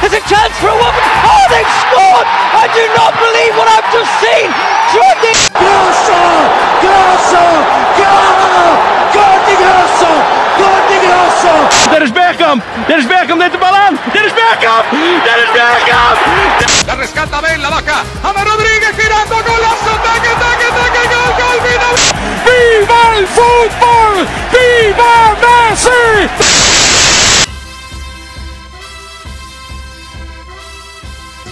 There's a chance for a woman. Oh, they've scored! I do not believe what I've just seen. Jordi. Grosso! Grosso! Gol! Gol di Grosso! Gol di Grosso! Dennis Bergkamp! Dennis Bergkamp neemt de bal aan! Dennis Bergkamp! Dennis Bergkamp! La rescata Ben, la baja, Ama Rodríguez girando, golazo, taque, taque, taque, gol, gol, final! Viva el fútbol! Viva Messi!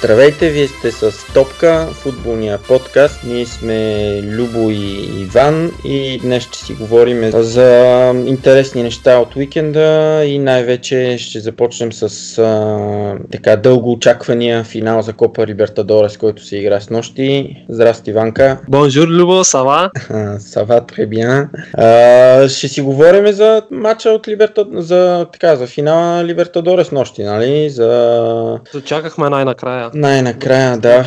Здравейте, вие сте с Топка, футболния подкаст. Ние сме Любо и Иван и днес ще си говорим за интересни неща от уикенда и най-вече ще започнем с а, така дълго очаквания финал за Копа Либертадорес, който се игра с нощи. Здрасти, Иванка. Bonjour Любо, сава? Сава, bien. Ще си говорим за матча от Либерта... за, така, за финала на Либертадорес нощи, нали? За Дочакахме най-накрая. Най-накрая, да.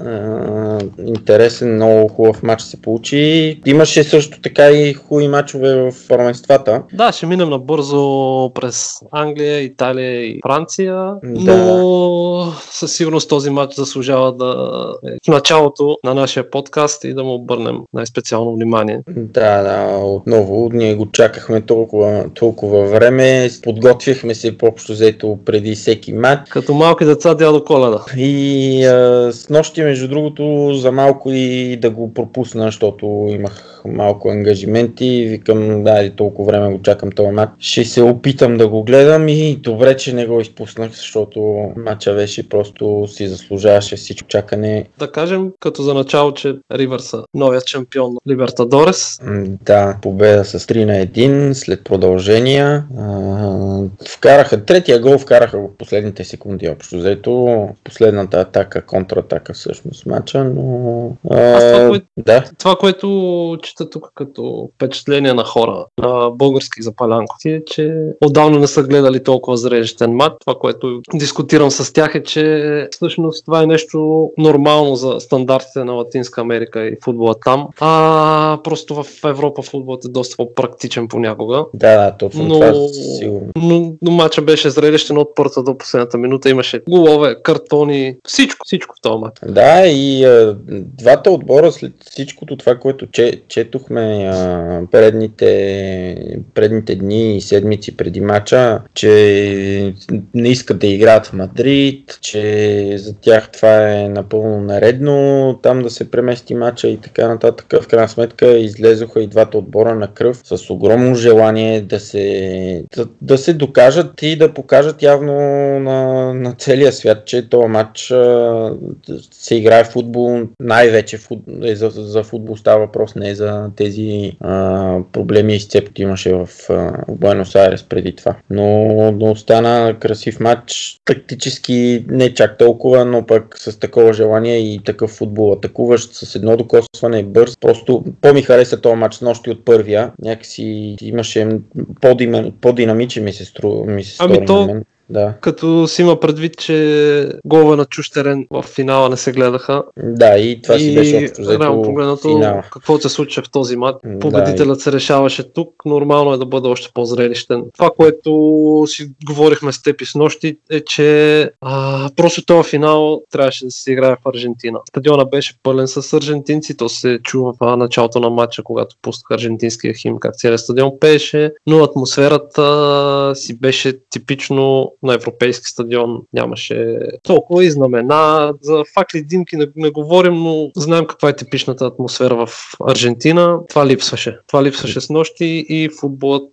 А, интересен, много хубав матч се получи. Имаше също така и хубави матчове в първенствата. Да, ще минем набързо през Англия, Италия и Франция, Да. но със сигурност този матч заслужава да е в началото на нашия подкаст и да му обърнем най-специално внимание. Да, да, отново. Ние го чакахме толкова, толкова време. Подготвяхме се по-общо взето преди всеки матч. Като малки деца дядо Коледа. И а, с нощи, между другото, за малко и да го пропусна, защото имах малко ангажименти. Викам, да, и толкова време го чакам този матч. Ще се опитам да го гледам и добре, че не го изпуснах, защото матча беше просто си заслужаваше всичко чакане. Да кажем като за начало, че Ривър са новият шампион на Либертадорес. Да, победа с 3 на 1 след продължения. Вкараха, третия гол вкараха в последните секунди общо взето. Последната атака, контратака всъщност матча, но... Аз това, което да, Това, което чета тук като впечатление на хора, на български запалянковци, е, че отдавна не са гледали толкова зрелищен матч. Това, което дискутирам с тях е, че всъщност това е нещо нормално за стандартите на Латинска Америка и футбола там. А просто в Европа футболът е доста по-практичен понякога. да, да, точно Но, това сигурно. но, но матча беше зрелищен от първата до последната минута. Имаше голове, картони, всичко, всичко в този матч. Да, и а, двата отбора след всичкото това, което че, четохме предните, предните дни и седмици преди мача, че не искат да играят в Мадрид, че за тях това е напълно наредно, там да се премести мача и така нататък. В крайна сметка излезоха и двата отбора на кръв с огромно желание да се, да, да се докажат и да покажат явно на, на целия свят, че този матч а, се играе в футбол, най-вече фут, е за, за футбол става въпрос, не за тези а, проблеми и сцепки имаше в, а, в Буенос Айрес преди това. Но, но стана красив матч, тактически не чак толкова, но пък с такова желание и такъв футбол атакуващ, с едно докосване, бърз. Просто по-ми хареса този матч нощи от първия. Някакси имаше по-динамичен, ми се, стру, ми се Ами стори то- мен. Да. Като си има предвид, че голове на чущерен в финала не се гледаха. Да, и това си беше общо реално взето погледнато, какво се случва в този матч. М, Победителят се решаваше тук, нормално е да бъде още по-зрелищен. Това, което си говорихме с теб и с нощи, е, че а, просто този финал трябваше да се играе в Аржентина. Стадиона беше пълен с аржентинци, то се чува в началото на матча, когато пускаха аржентинския хим, как целият стадион пееше, но атмосферата си беше типично на европейски стадион нямаше толкова и знамена. За факли димки не, не говорим, но знаем каква е типичната атмосфера в Аржентина. Това липсваше. Това липсваше с нощи и футболът,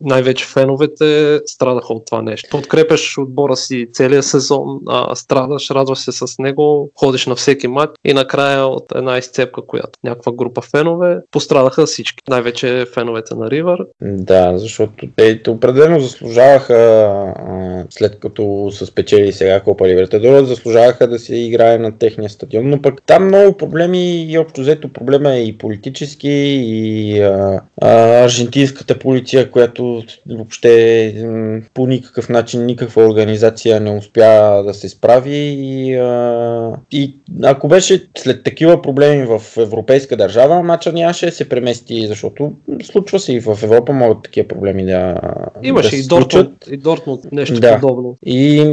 най-вече феновете, страдаха от това нещо. Подкрепяш отбора си целия сезон, а, страдаш, радваш се с него, ходиш на всеки матч и накрая от една изцепка, която някаква група фенове, пострадаха всички. Най-вече феновете на Ривър. Да, защото те определено заслужаваха, след като са спечели сега Копа Либертадора, заслужаваха да се играе на техния стадион, но пък там много проблеми и общо взето проблема е и политически, и а, а, аржентинската полиция, която въобще м, по никакъв начин, никаква организация не успя да се справи и, а, и ако беше след такива проблеми в европейска държава, матча нямаше да се премести, защото случва се и в Европа могат такива проблеми да Имаше да и Дортмунд, и Дортмунд нещо Да. Подобно. И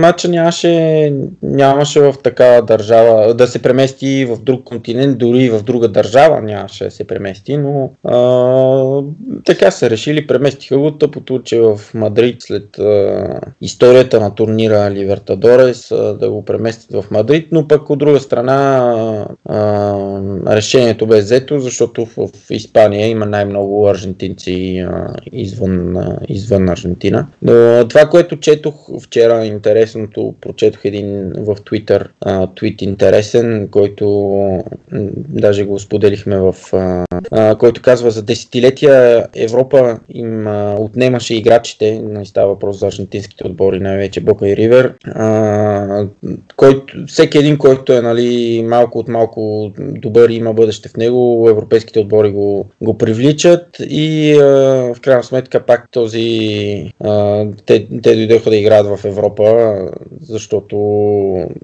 матча нямаше, нямаше в такава държава да се премести в друг континент, дори и в друга държава нямаше да се премести, но а, така са решили, преместиха го тъпото, че в Мадрид след а, историята на турнира Ливертадорес а, да го преместят в Мадрид, но пък от друга страна а, решението бе взето, защото в, в Испания има най-много аржентинци а, извън, а, извън Аржентина. Но това, което четох вчера, интересното, прочетох един в Twitter а, твит интересен, който даже го споделихме в а, а, който казва за десетилетия Европа им а, отнемаше играчите, не става въпрос за аржентинските отбори, най-вече Бока и Ривер, а, който, всеки един, който е нали, малко от малко добър и има бъдеще в него, европейските отбори го, го привличат и а, в крайна сметка пак този а, те, те дойдоха да играят в Европа, защото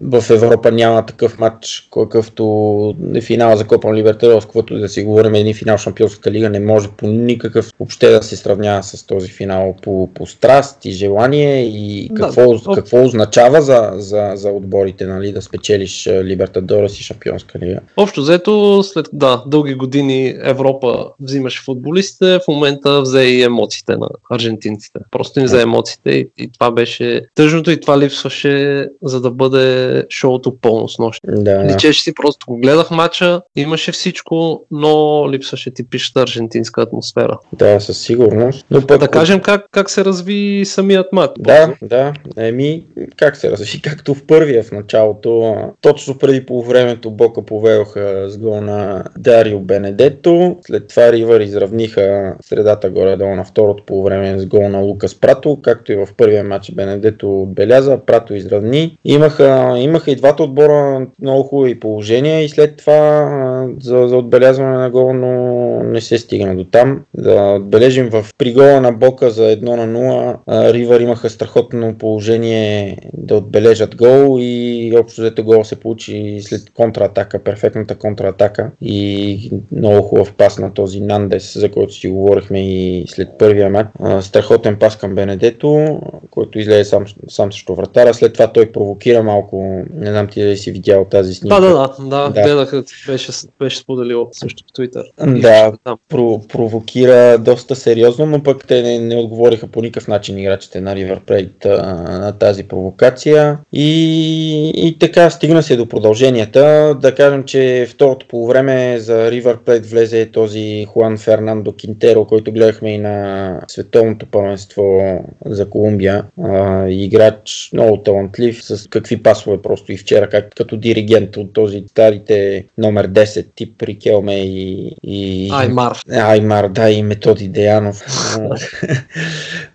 в Европа няма такъв матч, какъвто е финал за Копа Либертадорс, каквото да си говорим, един финал в Шампионската лига не може по никакъв въобще да се сравнява с този финал по, по страст и желание и Да, какво, об- какво означава за, за, за отборите нали, да спечелиш а, Либертадорс и Шампионска лига. Общо взето, след да, дълги години Европа взимаше футболистите, в момента взе и емоциите на аржентинците. Просто им взе емоциите и, и това беше тъжното и това липсваше, за да бъде шоуто пълно с нощ. Да. Личеше си, просто го гледах матча, имаше всичко, но липсваше типичната аржентинска атмосфера. Да, със сигурност. Но пък, Да кажем как, как се разви самият матч. Да, да. Еми, как се разви? Както в първия в началото, точно преди по времето Бока поведоха с гол на Дарио Бенедето. След това Ривър изравниха средата горе-долу на второто по време с гол на Лукас Прато, както и в първия матч Бенедето отбеляза, Прато изравни. Имаха, имаха и двата отбора много хубави положения и след това за, за отбелязване на гол, но не се стигна до там. Да отбележим в пригола на Бока за 1 на 0. а, Ривър имаха страхотно положение да отбележат гол и общо взето гол се получи след контратака, перфектната контратака и много хубав пас на този Нандес, за който си говорихме и след първия матч. Страхотен пас към Бенедето, който излезе сам, сам срещу вратара. След това той провокира малко, не знам ти дали си видял тази снимка. Да, да, да, да, Да. гледах, беше, беше споделил също в. И Да, про- провокира доста сериозно, но пък те не, не отговориха по никакъв начин играчите на Ривър Плейт на тази провокация. И, и така стигна се до продълженията. Да кажем, че второто по време за Ривър Плейт влезе този Хуан Фернандо Кинтеро, който гледахме и на световното първенство за Колумбия. А, играч много талантлив, с какви пасове просто и вчера, как, като диригент от този старите номер 10 тип Рикелме и, и Аймар. Аймар, да, и Методи Деянов.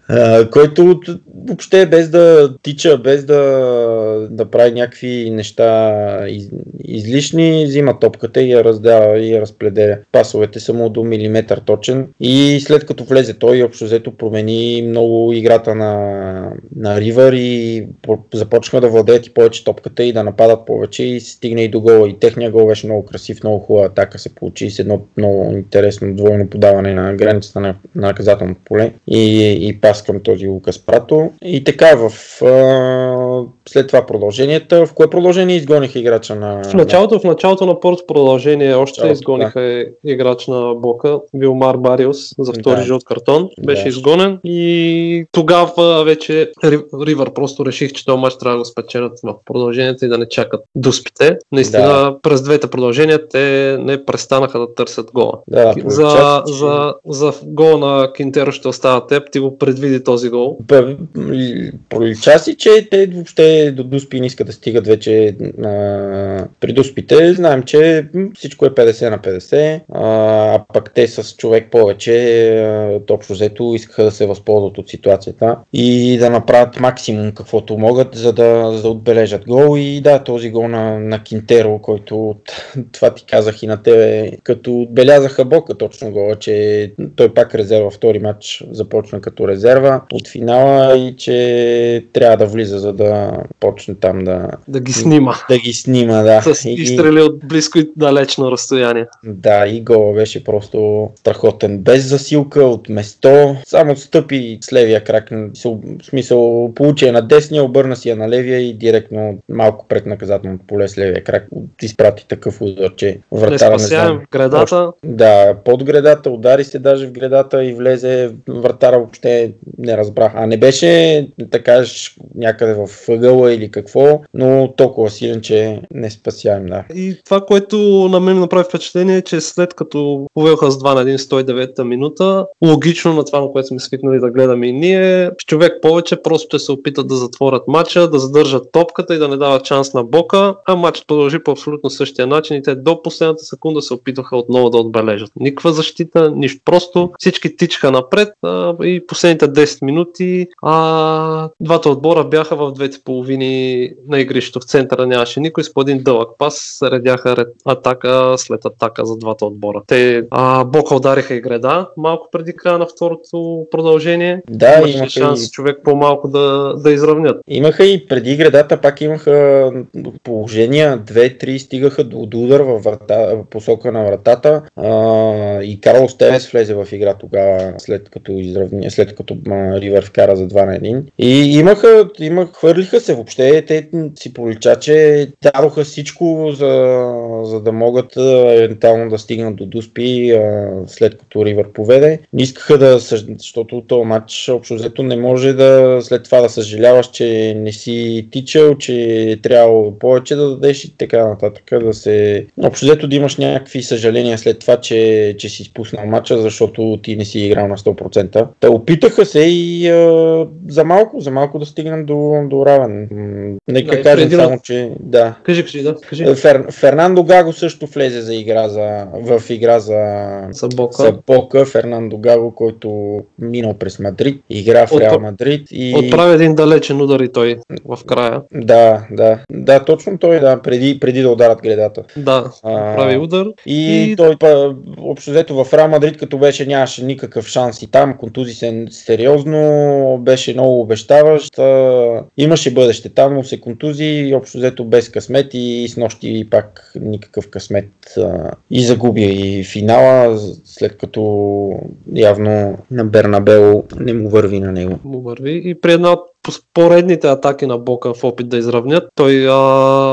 Който въобще без да тича, без да, да прави някакви неща из, излишни, взима топката и я раздава и я разпределя. Пасовете са му до милиметър точен и след като влезе той общо взето промени много играта на, на Ривър и по- започнаха да владеят и повече топката и да нападат повече и се стигне и до гола. И техния гол беше много красив, много хубава атака се получи с едно много интересно двойно подаване на границата на, на наказателното поле и, и пас към този Лукас Прато. И така в а, след това продълженията. В кое продължение изгониха играча на... В началото, в началото на първото продължение още Началото, изгониха играч на Бока, Вилмар Бариус, за втори Да. жълт картон. Беше Да. изгонен и тогава вече Ри- Ривър просто реших, че този матч трябва да го спечелят в продължението и да не чакат дуспите. Наистина, Да. през двете продължения те не престанаха да търсят гола. Да, За, че- за, за гол на Кинтеро ще остава теб, ти го предвиди този гол. Б- ли- Пролича си, че те въобще до Дуспи не искат да стигат вече а, при Дуспите. Знаем, че всичко е 50 на 50, а, а пък те с човек повече, а, общо взето, искаха да се възползват от ситуацията и да направят максимум каквото могат, за да, за да отбележат гол. И да, този гол на, на Кинтеро, който това ти казах и на тебе, като отбелязаха Бока точно гола, че той пак резерва втори матч започна като резерва от финала и че трябва да влиза, за да почне там да, Да ги снима. да ги снима. Да. С И- изстрели от близко и далечно разстояние. да, и гола беше просто страхотен. Без засилка, от место. Само стъпи с левия крак. В смисъл, получи я на десния, обърна си я на левия и директно малко пред наказателното поле с левия крак. Изпрати такъв удар, че Не вратара не спасяем знам. гредата. Да, под гредата, удари се даже в гредата и влезе вратара въобще не разбрах. А не беше, да кажеш, някъде в ъгъла или какво, но толкова силен, че не спасяем, да. И това, което на мен направи впечатление е, че след като повелха с 2 на 1 109-та минута, логично на това, на което сме свикнали да гледаме и ние, човек повече просто ще се опитат да затворят матча, да задържат топката и да не дават шанс на Бока, а матчът продължи по абсолютно същия начин и те до последната секунда се опитваха отново да отбележат. Никаква защита, нищо. Просто всички тичаха напред а, и последните 10 минути а, двата отбора бяха в двете половини на игрището. В центъра нямаше никой с по един дълъг пас. Редяха ред, атака след атака за двата отбора. Те а, Бока удариха и греда малко преди края на второто продължение. Да, Имаше имаха шанс и, човек по-малко да, да изравнят. имаха и преди гредата, пак имаха положения, две-три стигаха до, до удар във врата, в посока на вратата а, и Карлос Тевес влезе в игра тогава, след като, изравни, след като Ривер вкара за 2 1. И имаха, имах, хвърлиха се въобще, те си пролича, че дадоха всичко, за, за да могат евентуално да стигнат до Дуспи, а, след като Ривер поведе. Не искаха да, защото този матч общо взето не може да след това да съжаляваш, че не си тичал, че е трябвало повече да дадеш и така нататък. Да се... Общо взето да имаш някакви съжаления след това, че, че си изпуснал матча, защото ти не си играл на 100%. Те опитаха се и а, за малко, за малко да стигнем до, до равен. Нека Да, кажем само, че да. Кажи, кажи, да, кажи. Фер, Фернандо Гаго също влезе за игра за, в игра за, За Бока. за Бока. Фернандо Гаго, който минал през Мадрид, игра в Реал Мадрид. И... Отправи един далечен удар и той в края. Да, да, да, точно той, да, преди, преди да ударат гредата. Да, А, прави удар. И, И- той, па, общо взето в Реал Мадрид, като беше, нямаше никакъв шанс и там, контузи се сериозно, беше много обещаващ, а, имаше бъдеще там, но се контузи и общо взето без късмет и с нощи пак никакъв късмет и загуби и финала, след като явно на Бернабел не му върви на него. му върви и при една от поредните атаки на Бока в опит да изравнят, той а,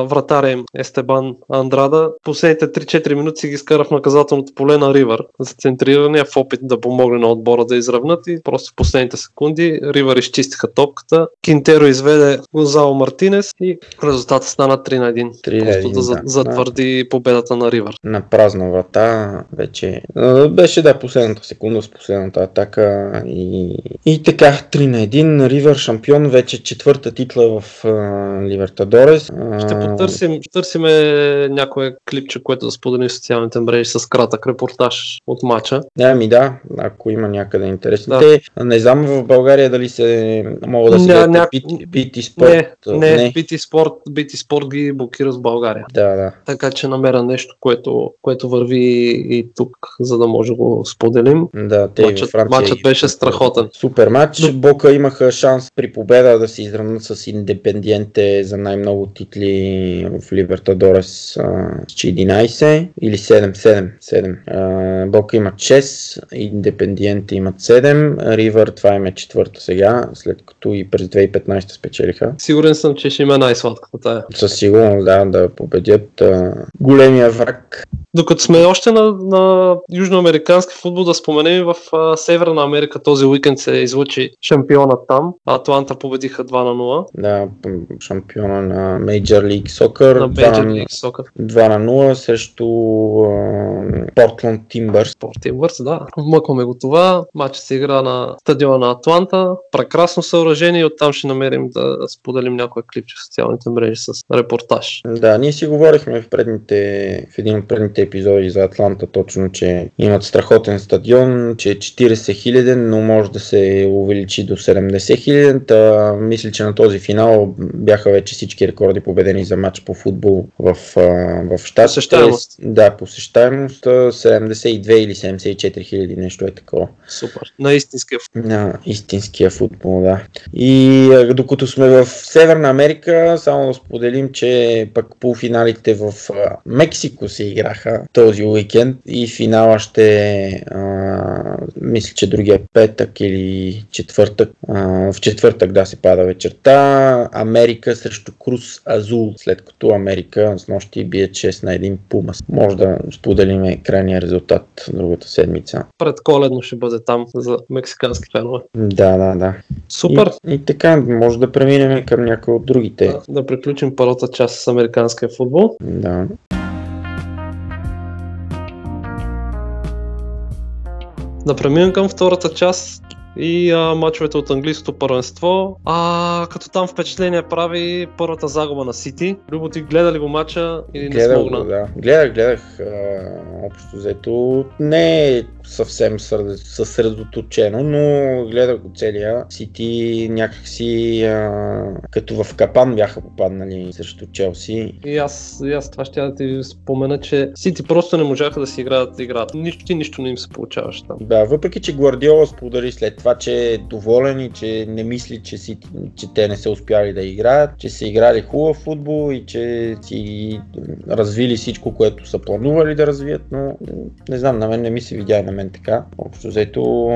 вратаря им Естебан Андрада последните 3-4 минути си ги скара в наказателното поле на Ривър за центриране в опит да помогне на отбора да изравнат и просто в последните секунди Ривър изчистиха топката. Кинтеро изведе Гонзало Мартинес и резултатът стана 3 на 1. 3 на Просто 1, да, да. затвърди победата на Ривър. на празна врата вече. Беше да последната секунда с последната атака и, и така 3 на 1 Ривър шампион, вече четвърта титла в. А, Ще потърсим, ще търсиме някое клипче, което да споделим в социалните мрежи с кратък репортаж от матча. Ами да, ако има някъде интересно. Да. Те, не знам в България дали се могат да се гледат ня- бити спорт. Не, не, не. BT Sport, BT Sport ги блокира с България. Да, да. Така че намеря нещо, което, което върви и тук, за да може да го споделим. Да, те Матчът- във Франция. матчът беше страхотен. Супер матч. Но- Бока имаха шанс при победа победа да се изравнат с Индепендиенте за най-много титли в Либертадорес с 11 или 7, 7, 7. Бока имат 6, Индепендиенте имат 7, Ривър това им е четвърта сега, след като и през 2015 спечелиха. Сигурен съм, че ще има най-сладката тая. Със сигурност да, да победят а, големия враг. Докато сме още на, на южноамерикански футбол, да споменем в а, Северна Америка този уикенд се излучи шампиона там. Атланта победиха 2 на 0. Да, шампиона на Major League Soccer. На 2 Major на- League Soccer. 2 на 0 срещу Портланд Тимбърс. Спорт Тимбърс, да. Мъкваме го това. Матчът се игра на стадиона на Атланта. Прекрасно съоръжение и оттам ще намерим да споделим някоя клипче в социалните мрежи с репортаж. Да, ние си говорихме в, предните, в един от предните епизоди за Атланта точно, че имат страхотен стадион, че е 40 хиляден, но може да се увеличи до 70 хиляден. Мисля, че на този финал бяха вече всички рекорди победени за матч по футбол в, а, в щатите. Посещаемост. Да, посещаемост а, 72 или 74 хиляди, нещо е такова. Супер. На истинския футбол. На истинския футбол, да. И а, докато сме в Северна Америка, само да споделим, че пък полуфиналите в а, Мексико се играха този уикенд и финала ще а, мисля, че другия петък или четвъртък. А, в четвъртък да се пада вечерта. Америка срещу Крус Азул, след като Америка с нощи бие 6 на 1 Пумас. Може да споделим крайния резултат другата седмица. Предколедно ще бъде там за мексикански фенове. Да, да, да. Супер. И, и така, може да преминем към някои от другите. Да, да приключим първата част с американския футбол. Да. Да преминем към втората част и а, мачовете от английското първенство. А, като там впечатление прави първата загуба на Сити. Любо ти гледа ли го мача или не Гледах смогна? го, да. Гледах, гледах. А, общо взето не е съвсем съсредоточено, но гледах го целия. Сити някакси а, като в капан бяха попаднали срещу Челси. И аз, и аз това ще да ти спомена, че Сити просто не можаха да си играят играта. Нищо, нищо не им се получаваше там. Да, въпреки че Гвардиола сподели след това, че е доволен и че не мисли, че, си, че те не са успяли да играят, че са играли хубав футбол и че си развили всичко, което са планували да развият, но не знам, на мен не ми се видя на мен така. Общо взето,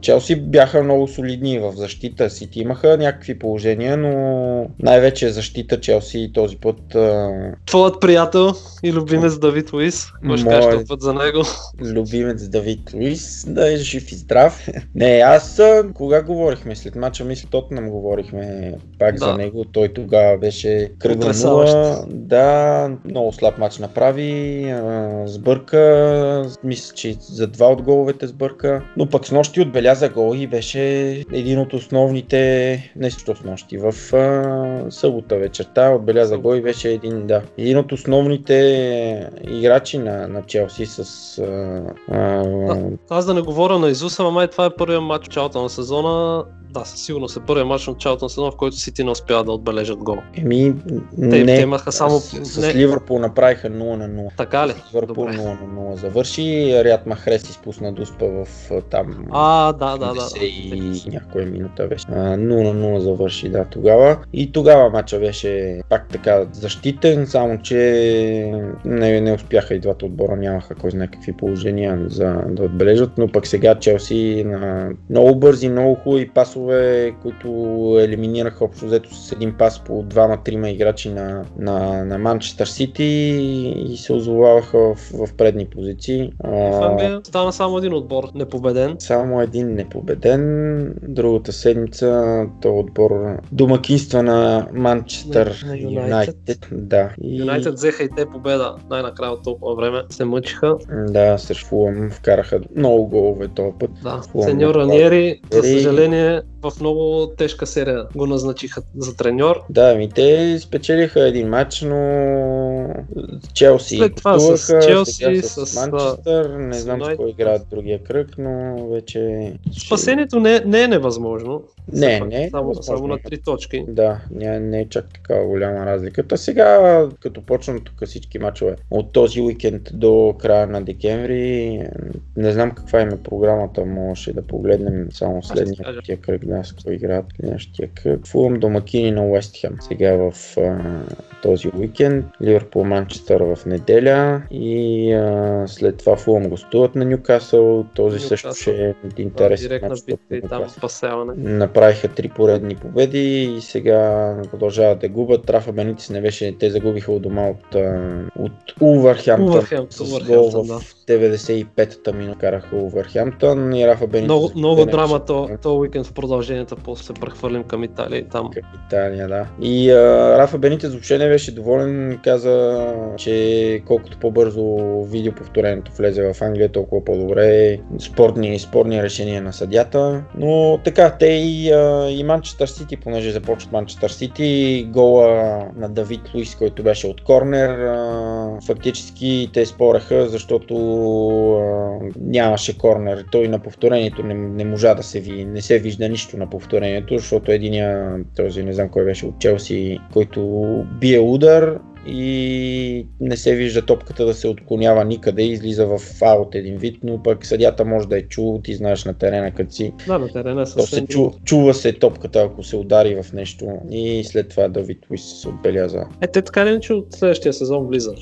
Челси бяха много солидни в защита, Сити имаха някакви положения, но най-вече защита Челси този път а, Твоят приятел и любимец Давид Луис, какво ще кажеш път за него? любимец Давид Луис да е жив и здрав. Не, аз кога говорихме след мача, мисля Тотнам говорихме пак Да. за него. Той тогава беше кръгла нула. Да, много слаб мач направи, а, сбърка, мисля, че за два от головете сбърка. Но пък с нощи отбеляза гол и беше един от основните, не с нощи, в а, събота вечерта отбеляза гол и беше един, да, един от основните играчи на, на Челси с а, а, Аз да не говоря на Изус, ама май това е първият матч в началото на сезона. Да, със сигурност е първият матч в началото на сезона, в който Сити не успява да отбележат гол. Еми, Те, не, те имаха само... с, с не, Ливърпул направиха 0 на 0. така ли? С Ливърпул Добре. 0 на 0 завърши, Ряд Махрес изпусна дуспа в там А, да, да, да. 80 да. и някоя минута беше. А, 0 на 0 завърши, да, тогава. И тогава матча беше пак така защитен, само че не, не успяха и двата отбора, нямаха кой знае какви положения за да отбележат, но пък сега Челси на много бързи, много хубави пасове, които елиминираха общо взето с един пас по двама-трима играчи на, на, на Манчестър Сити и се озоваваха в, в предни позиции. В А, Англия само един отбор непобеден. само един непобеден. Другата седмица то отбор домакинства на Манчестър На- на Юнайтед. Да. И, Юнайтед взеха и те победа най-накрая от толкова време. Се мъчиха. Да, срещу Фулъм вкараха много голове този път. Да. Сеньор. Раниери, за съжаление, в много тежка серия го назначиха за треньор. Да, ми те спечелиха един матч, но Челси След това с Челси, с, с, Манчестър, не знам с кой играят другия кръг, но вече... Спасението не, не е невъзможно. Не, Все пак, не е Само, невъзможно. само на три точки. Да, не, не е чак такава голяма разликата. Сега, като почнем тук всички мачове от този уикенд до края на декември, не знам каква им е програмата, можеше да погледнем само следния тия кръг. сега с кой играят следващия кръг. Фулъм домакини на Уест Хем. Сега в а, този уикенд. Ливърпул Манчестър в неделя и а, след това Фулъм гостуват на Нюкасъл. Този Нюкасъл. също ще е Да, интересен директна мач. битка и там спасяване. Направиха три поредни победи и сега продължават да губят. Рафа Бенитис не беше, те загубиха от дома от, от Улвърхемптън. С гол в да. 95-та минута караха Улвърхемптън и Рафа Бенитис. Много, много драма то, то уикенд в продължението, после се прехвърлим към Италия и там. Към Италия, да. И а, Рафа Бенитес въобще не беше доволен. Каза, че колкото по-бързо видеоповторението влезе в Англия, толкова по-добре. Спорни, спорни решения на съдята. Но така, те и, и Манчестър Сити, понеже започват Манчестър Сити, гола на Давид Луис, който беше от корнер, фактически те спореха, защото нямаше корнер. Той на повторението не, не можа да се ви, не се вижда нищо на повторението, защото единия, този не знам кой беше от Челси, който бие удар и не се вижда топката да се отклонява никъде, излиза в аут един вид, но пък съдята може да е чул, ти знаеш на терена като си. Да, на терена е То се чу, чува се топката, ако се удари в нещо и след това Давид Луис се отбеляза. Е, те така ли, че от следващия сезон влиза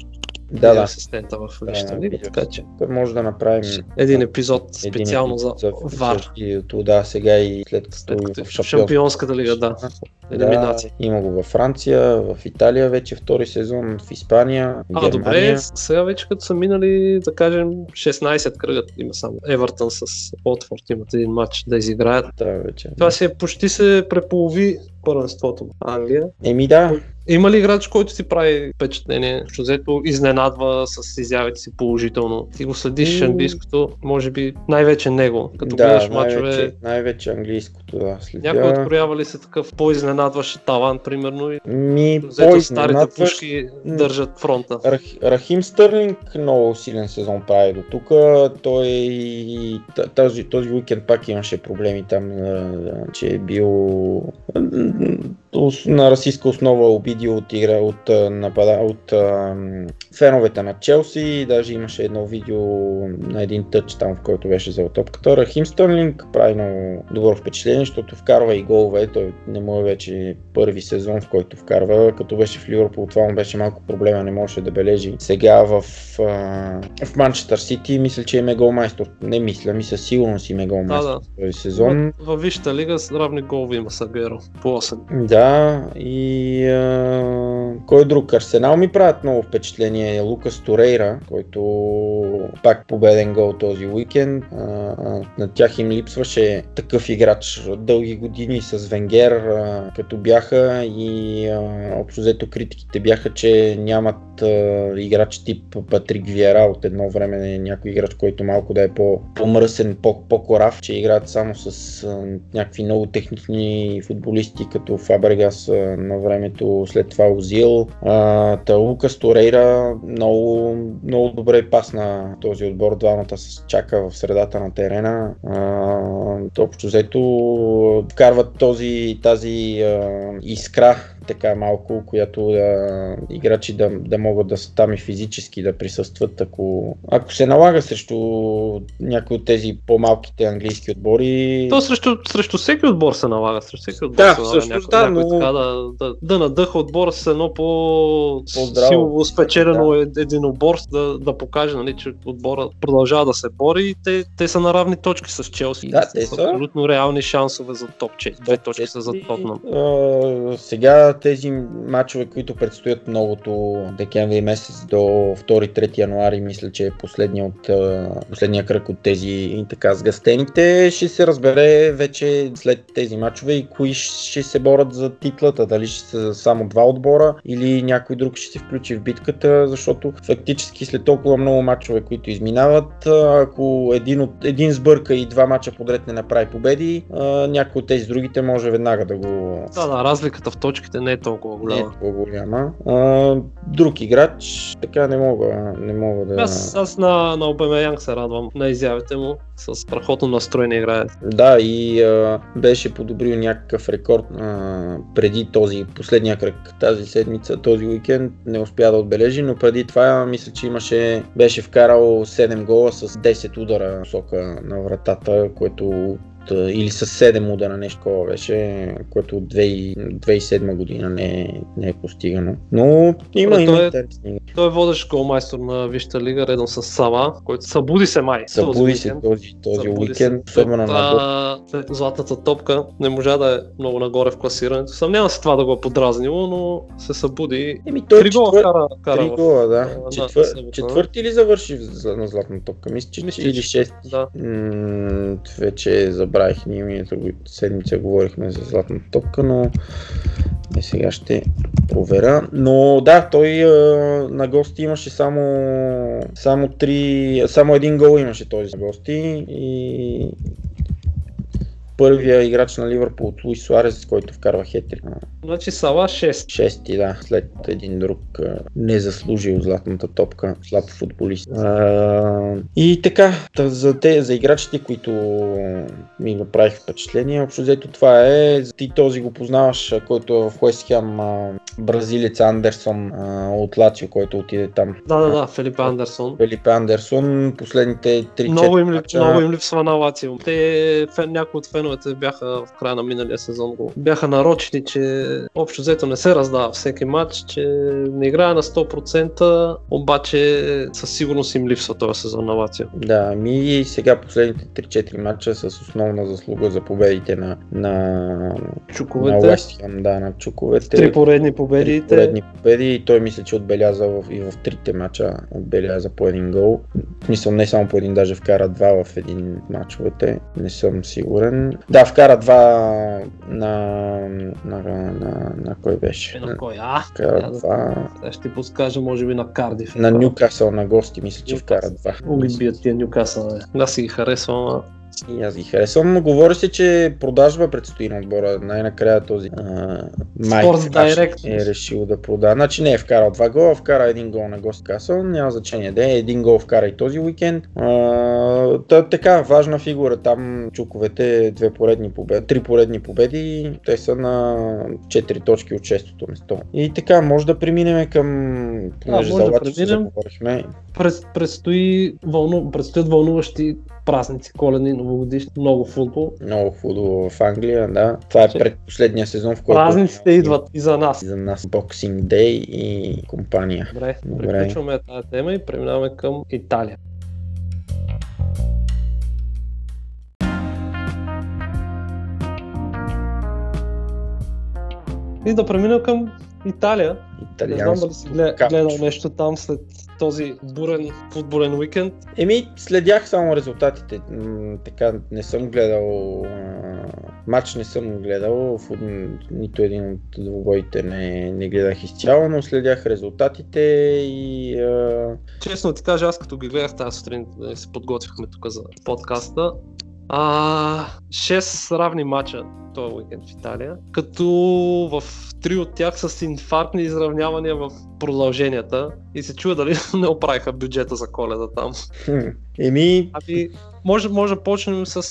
Да, да, асистента в Висшата да, лига, така че може да направим един епизод един специално епизод за ВАР. същото, да, сега и след като, След като и е в Шампионската лига, да. Да, Елиминация. има го във Франция, в Италия вече втори сезон, в Испания, А, добре, Германия. сега вече като са минали, да кажем, 16 кръгът има само. Евертън с Уотфорд имат един матч да изиграят. Да, вече. Това си е почти се преполови първенството в Англия. Еми да, Има ли играч, който си прави впечатление, че взето изненадва с изявите си положително? Ти го следиш М. английското, може би най-вече него, като да, гледаш най-вече, мачове. най-вече английското, да, следя. Някой откроява ли се такъв по-изненадващ талант, примерно, и Ми, взето старите пушки държат фронта? Рах, Рахим Стърлинг много силен сезон прави до тук. Той този, този уикенд пак имаше проблеми там, че е бил на расистска основа обидил от, игра, от, напада, от а, феновете на Челси. Даже имаше едно видео на един тъч там, в който беше взел топката. Рахим Стърлинг прави много добро впечатление, защото вкарва и голове. Той не му е вече първи сезон, в който вкарва. Като беше в Ливърпул, това му беше малко проблема, не можеше да бележи. Сега в, а, в Манчестър Сити мисля, че е голмайстор. Не мисля, мисля сигурно си е голмайстор Да, този сезон. Във Висшата лига равни голови има Сагеро по 8. Да, и а, кой друг? Арсенал ми правят много впечатление. Лукас Торейра, който пак победен гол този уикенд. А, на тях им липсваше такъв играч дълги години с Венгер, а, като бяха и общо взето критиките бяха, че нямат играч тип Патрик Виера от едно време, някой играч, който малко да е по, по-мръсен, по- по-корав, че играят само с някакви много технични футболисти, като Фабрегас на времето, след това Озил. Лукас Торейра много, много добре пасна този отбор, двамата с чака в средата на терена. Общо взето вкарват този, тази а, искра така малко, която да, играчи да, да могат да са там и физически да присъстват, ако, ако се налага срещу някои от тези по-малките английски отбори. То срещу, срещу всеки отбор се налага, срещу всеки отбор Да, се налага всъщност някой, да, някой но- така да, да, да надъха отбора с едно по силово спечелено да. единоборство, да, да покаже, нали, че отбора продължава да се бори и те, те са на равни точки с Челси. Да, те са. Абсолютно реални шансове за топ 4. Две точки са за Тотнам. а, тези матчове, които предстоят многото декември месец до 2-3 януари, мисля, че е последния, от, последния кръг от тези така сгъстените, ще се разбере вече след тези матчове и кои ще се борят за титлата, дали ще са само два отбора или някой друг ще се включи в битката, защото фактически след толкова много матчове, които изминават, ако един, от, един сбърка и два мача подред не направи победи, някой от тези другите може веднага да го Да, да, разликата в точките не е толкова не е голяма. толкова голяма. А, друг играч, така не мога, не мога да... Аз, аз на, на Обемеянг се радвам на изявите му. С страхотно настроение играе. Да, и а, беше подобрил някакъв рекорд а, преди този последния кръг тази седмица, този уикенд не успя да отбележи, но преди това мисля, че имаше, беше вкарал 7 гола с 10 удара в сока на вратата, което или с 7 удара, нещо такова беше, което от 2000 2007 година не е, не е постигано. Но има, Добре, има той е- интересни. Той е водещ голмайстор на Висшата лига, редом с Сава, който събуди се май. Събуди се този, този Събуди се. уикенд, особено на А, след Златната топка не можа да е много нагоре в класирането. Съмнявам се това да го е подразнило, но се събуди. Еми, той Три гола четвър... кара, кара Три гола, да. на Четвър... Четвърти ли завърши на златна топка? Мисля, че Мисля, или че- шест. Да. М, вече забравих, ние миналата седмица говорихме за златната топка, но е, сега ще проверя. Но да, той а, на гости имаше само, само, три, само един гол имаше този на гости и първия играч на Ливърпул от Луис Суарес, който вкарва хетрик. Значи Сава 6. Шести, да, след един друг не заслужил златната топка, слаб футболист. А, и така, та за, те, за играчите, които ми направих впечатление, общо взето това е, ти този го познаваш, който е в Уест Хем, бразилец Андерсон от Лацио, който отиде там. Да, да, да, Филип Андерсон. Фелипе Андерсон, последните 3-4 Много им, мача- много им липсва на Лацио. Те, някои от феновете бяха в края на миналия сезон. Го, бяха нарочни, че общо взето не се раздава всеки матч, че не играе на 100%, обаче със сигурност им липсва този сезон на Лацио. Да, ми и сега последните 3-4 матча с основна заслуга за победите на, на, на Чуковете, Уест Хем, да, на чуковете. три поредни победи. Три поредни победи и той мисля, че отбеляза в, и в трите мача отбеляза по един гол. В смисъл не само по един, даже вкара два в един мачовете. Не съм сигурен. Да, вкара два на... на, на, на, на кой беше? На кой? А? Вкара два... Сега ще подскажа, може би на Кардиф. На Нюкасъл на гости мисля, че вкара два. Много ги бият тия Нюкасъл. Да си ги харесвам, И аз ги харесвам. но Говори се, че продажба предстои на отбора. Най-накрая този а, Майк е решил да прода. Значи не е вкарал два гола, вкара един гол на гост Касъл. Няма значение да е. Един гол вкара и този уикенд. А, та, така, важна фигура. Там чуковете две поредни победи, три поредни победи. Те са на 4 точки от 6-то место. И така, може да преминем към... Понеже може да Лацио се преминем. пред, предстои вълну, предстоят вълнуващи празници, коледни, новогодишни, много футбол. Много футбол в Англия, да. Това е предпоследния сезон, в който... Празниците идват и за нас. за нас Boxing Day и компания. Добре, Добре. приключваме тази тема и преминаваме към Италия. И да преминем към Италия. Не знам дали си гледал нещо там след този бурен футболен уикенд. Еми, следях само резултатите. Така, не съм гледал матч, не съм гледал. Нито един от двобоите не, не гледах изцяло, но следях резултатите и а, Честно ти кажа, аз като ги гледах тази сутрин, се подготвихме тук за подкаста, а, 6 равни мача този уикенд в Италия, като в три от тях с инфарктни изравнявания в продълженията и се чува дали не оправиха бюджета за коледа там. еми, Ами, може, може да почнем с, а,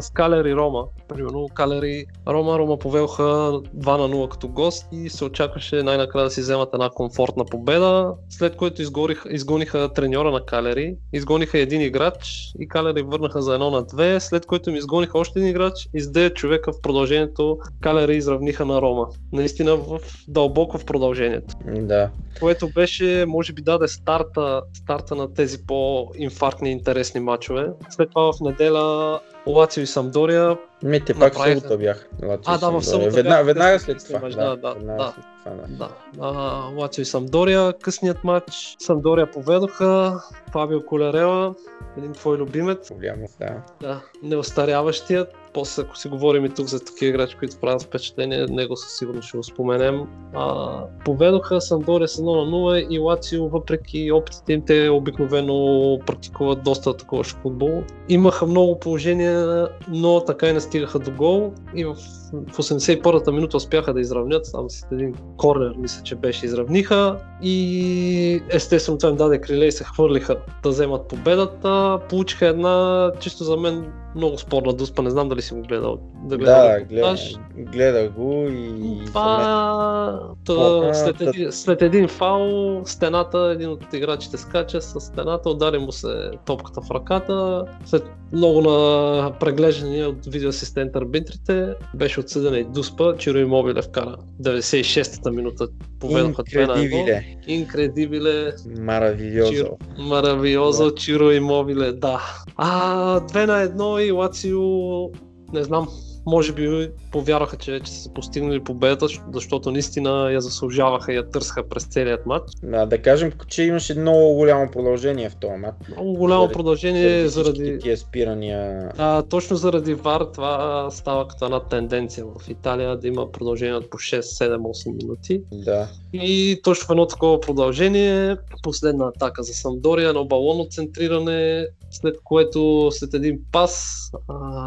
с Калери Рома. Примерно Калери Рома, Рома повелха 2 на 0 като гост и се очакваше най-накрая да си вземат една комфортна победа, след което изгоних, изгониха треньора на Калери, изгониха един играч и Калери върнаха за 1 на 2, след което им изгониха още един играч и с 9 човека в продължението Калери изравниха на Рома. Наистина в, дълбоко в продължението да. което беше, може би даде старта, старта на тези по-инфарктни интересни матчове. След това в неделя Лацио и Самдория. Ме, те пак в Направиха. събота бях. Лацио А, да, в събота Веднага, бяха веднага след това. мач, Да, да, да, да. това, да. Да, а, Лацио и Самдория, късният матч. Самдория поведоха, Фабио Колерела, един твой любимец, Голямо, да. да, неостаряващият. После, ако си говорим и тук за такива играчи, които правят впечатление, него със сигурност ще го споменем. А, поведоха Самдория с 1 на 0 и Лацио, въпреки опитите им, те обикновено практикуват доста такова футбол. Имаха много положения, но така и не стигаха до гол. И в в 81-та минута успяха да изравнят, там с един корнер, мисля, че беше, изравниха и естествено това им даде криле и се хвърлиха да вземат победата. Получиха една, чисто за мен, много спорна дуспа, не знам дали си го гледал. Да, гледал гледах, гледах го и... Това, та, след, един, след един фал, стената, един от играчите скача с стената, удари му се топката в ръката. След много на преглеждане от видеоасистент арбитрите беше отсъдена и Дуспа, Чиро Имобиле вкара 96-та минута поведоха 2 на 1. Инкредибиле. Маравиозо. Маравиозо, Чиро Имобиле, да. А, 2 на 1 и Лацио, не знам, може би повярваха, че вече са постигнали победата, защото наистина я заслужаваха и я търсаха през целият матч. Да, да кажем, че имаше много голямо продължение в този матч. Много голямо заради, продължение заради... заради... Тия спирания. А, точно заради ВАР това става като една тенденция в Италия да има продължение от по 6, 7, 8 минути. Да. И точно в едно такова продължение, последна атака за Самдория, едно балонно центриране, след което след един пас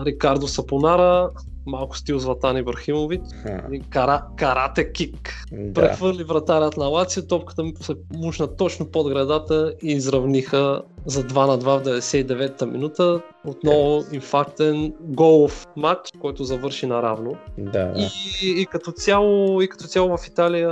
Рикардо Сапонара малко стил Златан Ибрахимович. Кара, карате кик. Да. Прехвърли вратарят на Лацио, топката се мушна точно под градата и изравниха за 2 на 2 в 99-та минута. Отново инфарктен голов матч, който завърши наравно. Да. И, и, като цяло, и като цяло в Италия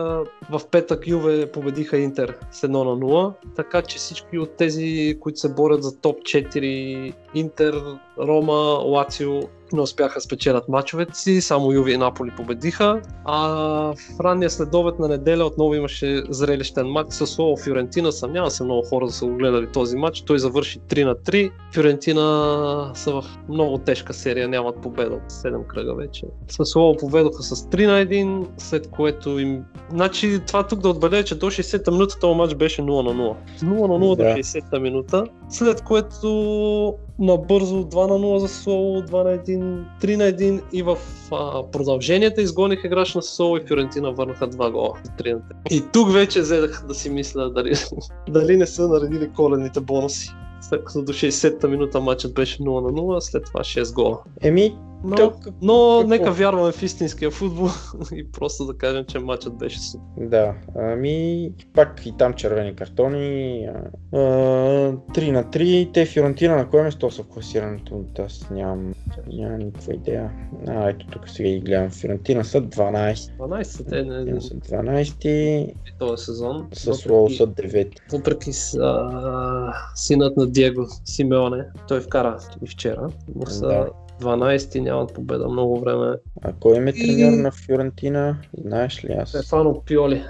в петък Юве победиха Интер с 1 на 0. Така че всички от тези, които се борят за топ 4, Интер, Рома, Лацио, не успяха да спечелят мачовете си, само Юви и Наполи победиха. А в ранния следобед на неделя отново имаше зрелищен матч с Лово Фюрентина. Съмнява се много хора да са го гледали този матч. Той завърши 3 на 3. Фюрентина са в много тежка серия, нямат победа от 7 кръга вече. С Лово поведоха с 3 на 1, след което им... Значи това тук да отбележа, че до 60-та минута този матч беше 0 на 0. 0 на 0 да. до 60-та минута, след което набързо 2 на 0 за Соло, 2 на 1, 3 на 1 и в а, продълженията изгониха играч на Соло и Фиорентина върнаха 2 гола. 3 на 3. И тук вече взедах да си мисля дали, дали не са наредили коледните бонуси. След като до 60-та минута матчът беше 0 на 0, след това 6 гола. Еми, но, то, но какво? нека вярваме в истинския футбол и просто да кажем, че матчът беше супер. Да, ами пак и там червени картони. А, 3 на 3. Те Фиорентина на кое место са в класирането? Аз нямам, нямам никаква идея. А, ето тук сега ги гледам. Фиорентина са 12. 12 са те. Не... са 12. Този сезон. С Лоу са 9. Въпреки с, а, синът на Диего Симеоне, той вкара и вчера, но са да. 12-ти нямат победа много време. А кой е треньор на Фиорентина? Знаеш ли аз? Стефано Пиоли.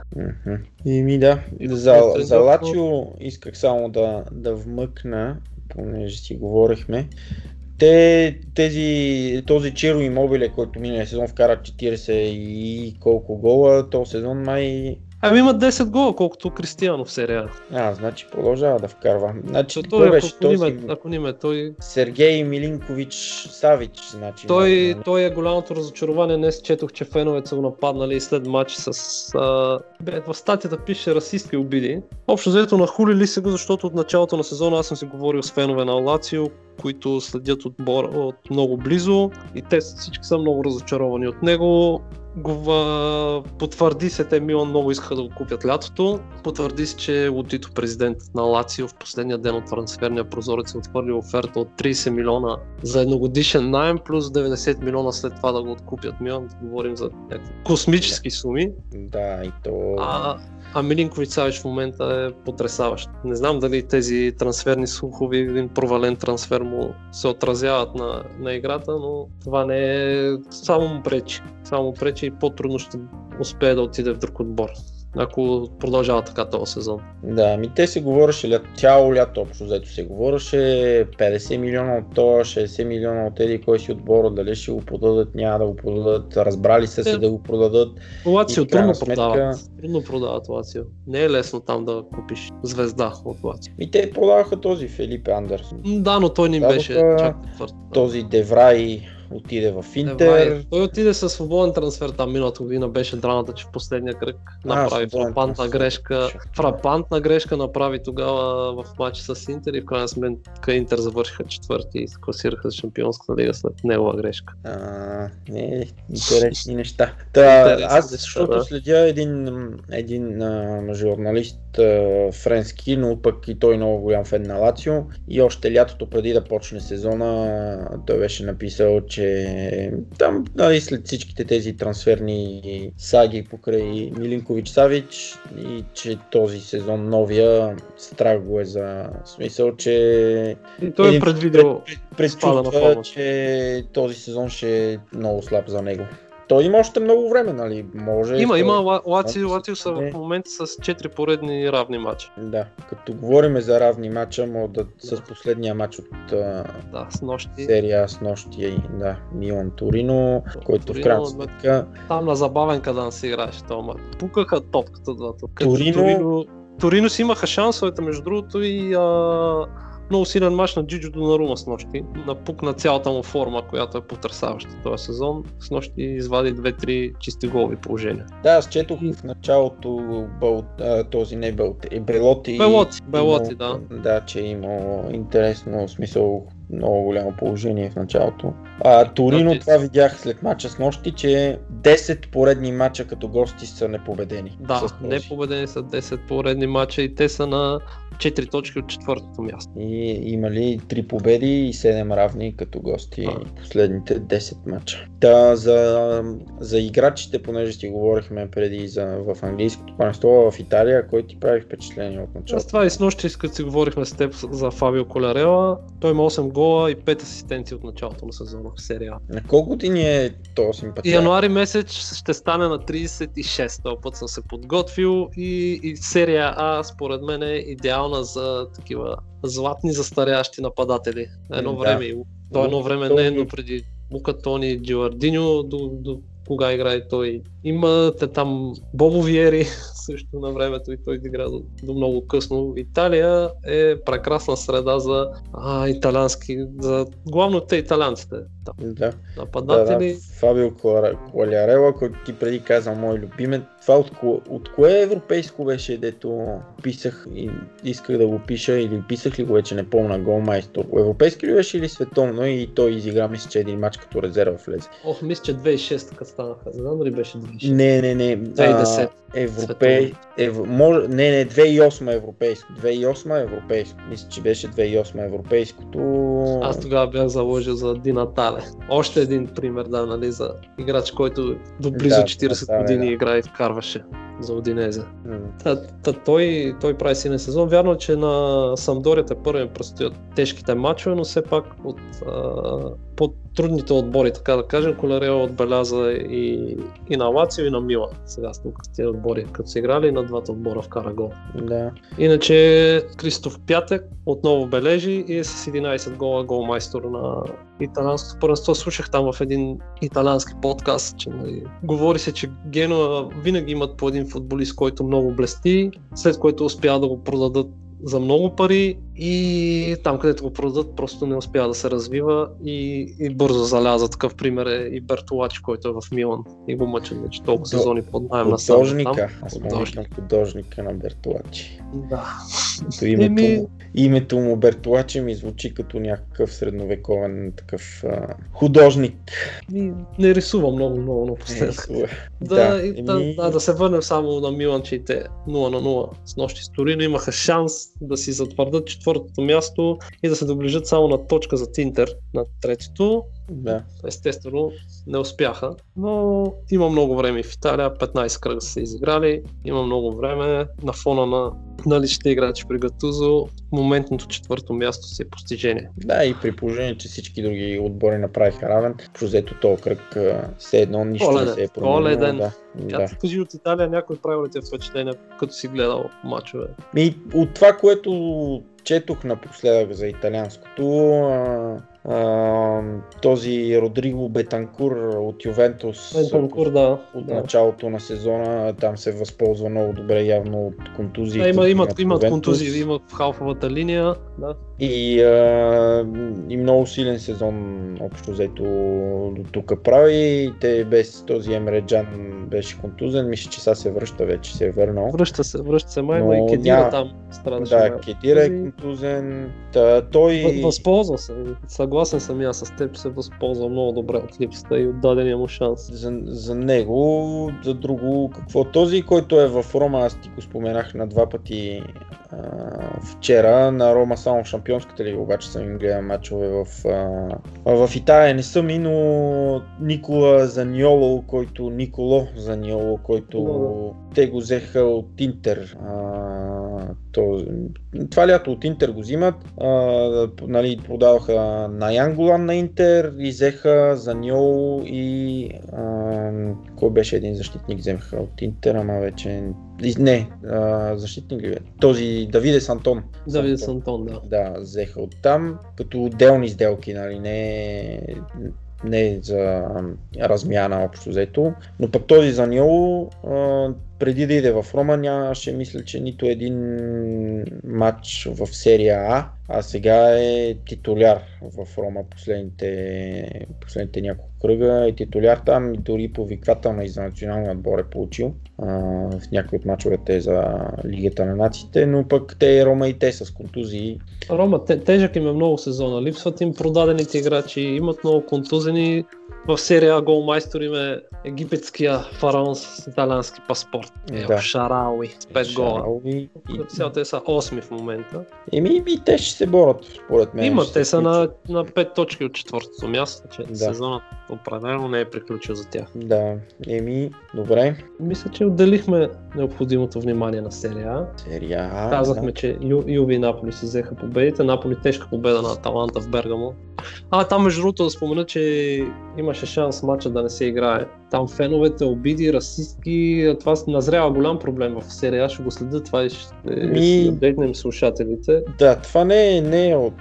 И ми да, за, за Лачио исках само да, да вмъкна, понеже си говорихме. Те, тези, този Чиро Имобиле, който миналия сезон вкара 40 и колко гола, този сезон май Ами има 10 гола, колкото Кристияно в серия. А, значи продължава да вкарва. Значи, той, ако, беше този... Ниме, ако ниме, той... Сергей Милинкович Савич, значи. Той, нали? той е голямото разочарование. Днес четох, че феновете са го нападнали след матч с... А... Бе, в статията пише расистки обиди. Общо взето нахулили се го, защото от началото на сезона аз съм си говорил с фенове на Лацио, които следят отбор от много близо и те всички са много разочаровани от него го потвърди се, те Милан много искаха да го купят лятото. Потвърди се, че Лотито, президентът на Лацио, в последния ден от трансферния прозорец е отвърли оферта от 30 милиона за едногодишен найем, плюс 90 милиона след това да го откупят Милан. Говорим за някакви космически суми. Да, и то... А, а Милинкович Савич в момента е потрясаващ. Не знам дали тези трансферни слухови, един провален трансфер му се отразяват на, на играта, но това не е само му пречи. Само му пречи и по-трудно ще успее да отиде в друг отбор ако продължава така този сезон. Да, ми те се говореше ля, цяло лято общо, взето се говореше 50 милиона от това, 60 милиона от еди кой си отбора, дали ще го продадат, няма да го продадат, разбрали се се да го продадат. Лацио трудно сметка... продават, трудно продават Лацио. Не е лесно там да купиш звезда от Лацио. И те продаваха този Филип Андерсон. Да, но той не беше чак твърд. Този Деврай, отиде в Е, Интер. май, той отиде със свободен трансфер там миналата година, беше драмата, че в последния кръг направи свободен фрапантна грешка. Фрапантна грешка направи тогава в матча с Интер и в крайна сметка Интер завършиха четвърти и се класираха за Шампионската лига след негова грешка. А, не, интересни неща. Та, Интересни аз, защото да. следя един, един а, журналист а, френски, но пък и той много голям фен на Лацио. И още лятото преди да почне сезона, той беше написал, че там, нали, след всичките тези трансферни саги покрай Милинкович Савич и че този сезон новия страх го е за смисъл, че И той е предвидел на предчувства, формата. че този сезон ще е много слаб за него. Той има още много време, нали? Може. Има, той- има. Ла- Лацио, Лацио са не. в момента с 4 поредни равни матча. Да, като говорим за равни матча, мога да с последния матч от Да, с нощи. серия с нощи, да, Милан Торино, който в Торино, крайна сметка Там на забавен кадан се играеше този матч. Пукаха топката двата. Торино, Торино си имаха шансовете, между другото и а, много силен матч на Джиджо Донарума с нощи. Напукна цялата му форма, която е потрясаваща този сезон. С нощи извади 2-3 чисти голови положения. Да, аз четох в началото Бъл, а, този не Бъл, е Белоти. Белоти, Белоти, да. Да, че е имал интересно, смисъл много голямо положение в началото. А Торино, това видях след мача с нощи, че 10 поредни мача като гости са непобедени. Да, с този. не победени са 10 поредни матча и те са на 4 точки от четвъртото място. И имали 3 победи и 7 равни като гости А. последните 10 мача. Да, за, за играчите, понеже си говорихме преди за, в английското панство в Италия, кой ти прави впечатление от Аз началото? това и с нощи, като си говорихме с теб за Фабио Колярела, той има 8 гола и 5 асистенции от началото на сезона в серия. На колко години е то симпатия? Януари месец ще стане на 36. Този път съм се подготвил и, и серия А според мен е идеална за такива златни застарящи нападатели. Едно Да. време, то едно време Той- не, но преди Лука Тони, Джилардиньо, до, до кога играе той. Имате там Бобо Виери, също на времето и той игра до, до много късно. Италия е прекрасна среда за а, италиански, за главно те италианците. Там, Да, да, да. нападатели. Фабио Куалярела, който ти преди каза мой любимец. Това от, ко- от кое европейско беше, дето писах и исках да го пиша или писах ли го вече, не помня, голмайстор. Европейски ли беше или световно и той изигра, мисля, че един матч като резерва влезе. Ох, мисля, че 2006 така станаха. Знам дали беше 2006. Не, не, не. 2010. Европей... Ев... Може... Не, не, 2008 европейско. 2008 европейско. Мисля, че беше 2008 европейското. Аз тогава бях заложил за Динатале. Още един пример, да, нали, за играч, който до близо Да, 40 Динатале, години да. играе и вкарваше за Одинезе. Та, та, той, той прави силен сезон. Вярно, че на Самдорията първо им предстоят тежките матчове, но все пак от а, по-трудните отбори, така да кажем, Коларео отбеляза и, и на Лацио, и на Мила. Сега с тези отбори, като са играли, и на двата отбора вкара гол. Да. Иначе Кристоф Пятък отново бележи и е с 11 гола голмайстор на италянското първенство. Слушах там в един италянски подкаст, че нали, говори се, че Генуа винаги имат по един футболист, който много блести, след което успя да го продадат за много пари и там където го продадат просто не успя да се развива и, и бързо заляза. Такъв пример е и Бертолачи, който е в Милан и го мъчат вече толкова До- сезони под найем на. Художника. Аз Художник. художника на Бертолачи. Да. То името, Еми- му, името му Бертолачи ми звучи като някакъв средновековен такъв а, художник. И не рисува много, много напоследък. Да, Да, и, да, еми- да, да се върнем само на Милан, че те 0 на 0 с нощи с Торино имаха шанс да си затвърдат четвъртото място и да се доближат само на точка за Тинтер на третото. Да. Естествено, не успяха, но има много време в Италия, 15 кръга са се изиграли, има много време на фона на наличните играчи при Гатузо, моментното четвърто място си е постижение. да, и при положение, че всички други отбори направиха равен, взето този кръг все едно нищо не Коледен. се е променило. Коледен. Да, Да. Кажи от Италия някой прави ли ти впечатление, като си гледал мачове? И от това, което четох напоследък за италианското, този Родриго Бетанкур от Ювентус Бентанкур, да. от да. началото на сезона там се възползва много добре явно от контузии. Да, има, имат, имат контузии, имат в халфовата линия. Да. И, а, и много силен сезон общо взето до тук прави. Те без този Емре Джан беше контузен. Мисля, че сега се връща вече, се е върнал. Връща се, връща се май, Но но и Кедира няма- там страдаше. Да. Кедира е контузен. Та, той... Въ- Възползва се. Съгласен съм и аз с теб, се възползва много добре от липсата и от дадения му шанс. за, за него, за друго какво. Този, който е в Рома, аз ти го споменах на два пъти а, вчера, на Рома само в Шампионската лига, обаче съм им гледал мачове в, а, в Италия. Не съм и, но Никола Заниоло, който Николо Заниоло, който Николо, те го взеха от Интер. А, то, това лято от Интер го взимат. А, нали, продаваха на Янголан на Интер и взеха Заниоло и а, кой беше един защитник вземаха от Интер, ама вече не, а, защитник ли? Този Давиде Сантон. Давид Сантон, да. Да, взеха от там, като отделни сделки, нали, не, не за размяна общо взето. Но пък този Заньоло, а, преди да иде в Рома, нямаше, мисля, че нито един матч в серия А, а сега е титуляр в Рома последните, последните няколко кръга. Е титуляр там и дори повиквателна и за националния отбор е получил а, в някои от мачовете за Лигата на нациите, но пък те Рома и те с контузии. Рома, те, тежък им е много сезона. Липсват им продадените играчи, имат много контузени. В серия А голмайстор им е египетския фараон с италиански паспорт. Е, Да. Шарауи с 5 гола. И- те са 8 в момента. Еми, и те ще се борят, според мен. Имат, ще те са на, на 5 точки от четвъртото място, че Да. сезонът определено не е приключил за тях. Да, еми, добре. Мисля, че отделихме необходимото внимание на серия А. Серия А. Казахме, да. че Ю, Юви и Наполи си взеха победите. Наполи тежка победа на Аталанта в Бергамо. А, там между другото да спомена, че имаше шанс матча да не се играе. Там феновете, обиди, расистки, това назрява голям проблем в серия. А. Ще го следя това и ще Ми- ще дегнем слушателите. Да, това не е, не е от...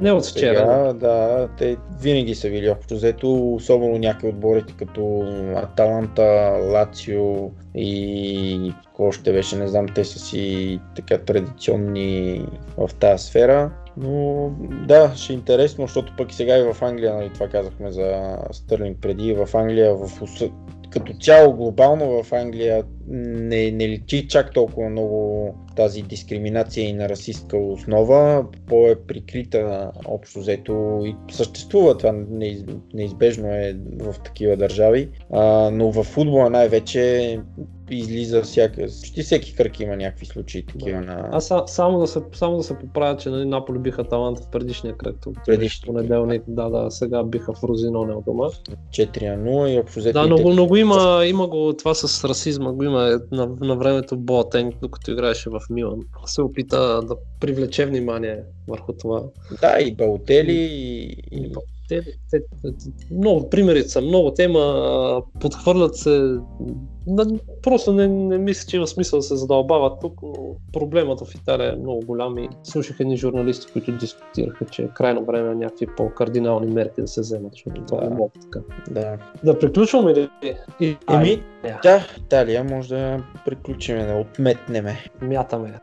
Не от вчера, Сега, да, те винаги са били общо взето, особено някои отборите като Аталанта, Лацио и кой още беше, не знам, те са си така традиционни в тази сфера. Но да, ще е интересно, защото пък и сега и в Англия, нали, това казахме за Стърлинг преди, в Англия в като цяло глобално в Англия не, не личи чак толкова много тази дискриминация и на расистска основа, по-е прикрита общо взето и съществува това неиз, неизбежно е в такива държави, а, но в футбола най-вече излиза всяка, почти всеки кръг има някакви случаи такива на... Аз са, само, да се, само да се поправя, че нали, Наполи биха Таланта в предишния кръг. Предишния понеделник, да, да, сега биха в Розиноне от дома. 4 на 0 и общо взето Да, и но, те- но го има, има го това с расизма, го има на, на времето Боатен, докато играеше в Милан. Се опита да привлече внимание върху това. Да, и Балтели и... и... Те, те, те, много примери са, много тема, подхвърлят се. Просто не, не мисля, че има смисъл да се задълбават тук, но проблемът в Италия е много голям и слушах едни журналисти, които дискутираха, че е крайно време някакви по-кардинални мерки да се вземат, защото това Да. е много така. Да. Да приключваме ли? И, Еми, да. да, Италия може да приключим, да отметнеме. мятаме.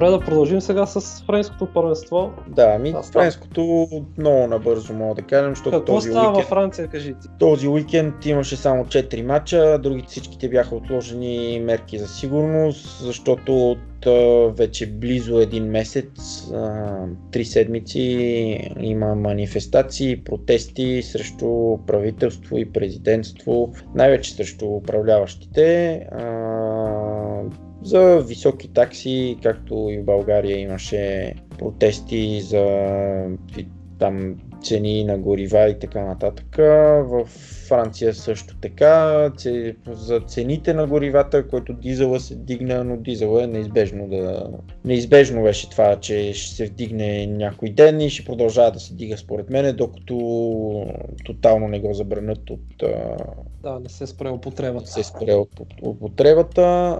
Добре, да продължим сега с френското първенство. Да, ми става. френското много набързо мога да кажем, защото Какво този става във уикенд, Франция, кажи ти? този уикенд имаше само 4 мача, другите всичките бяха отложени мерки за сигурност, защото от а, вече близо един месец, а, три седмици има манифестации, протести срещу правителство и президентство, най-вече срещу управляващите. А, за високи такси, както и в България имаше протести за там цени на горива и така нататък. В Франция също така. За цените на горивата, който дизела се дигна, но дизела е неизбежно да... Неизбежно беше това, че ще се вдигне някой ден и ще продължава да се дига според мен, докато тотално не го забранят от да, не се спре употребата. се спре от употребата.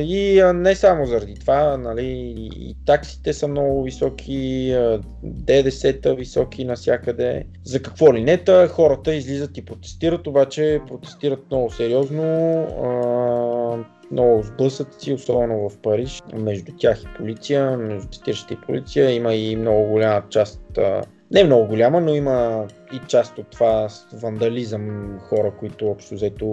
И не само заради това, нали, и таксите са много високи, ДДС-та високи навсякъде. За какво ли не, та, хората излизат и протестират, обаче протестират много сериозно. Много сблъсъци, особено в Париж, между тях и полиция, между протестиращите и полиция. Има и много голяма част не много голяма, но има и част от това вандализъм, хора, които общо взето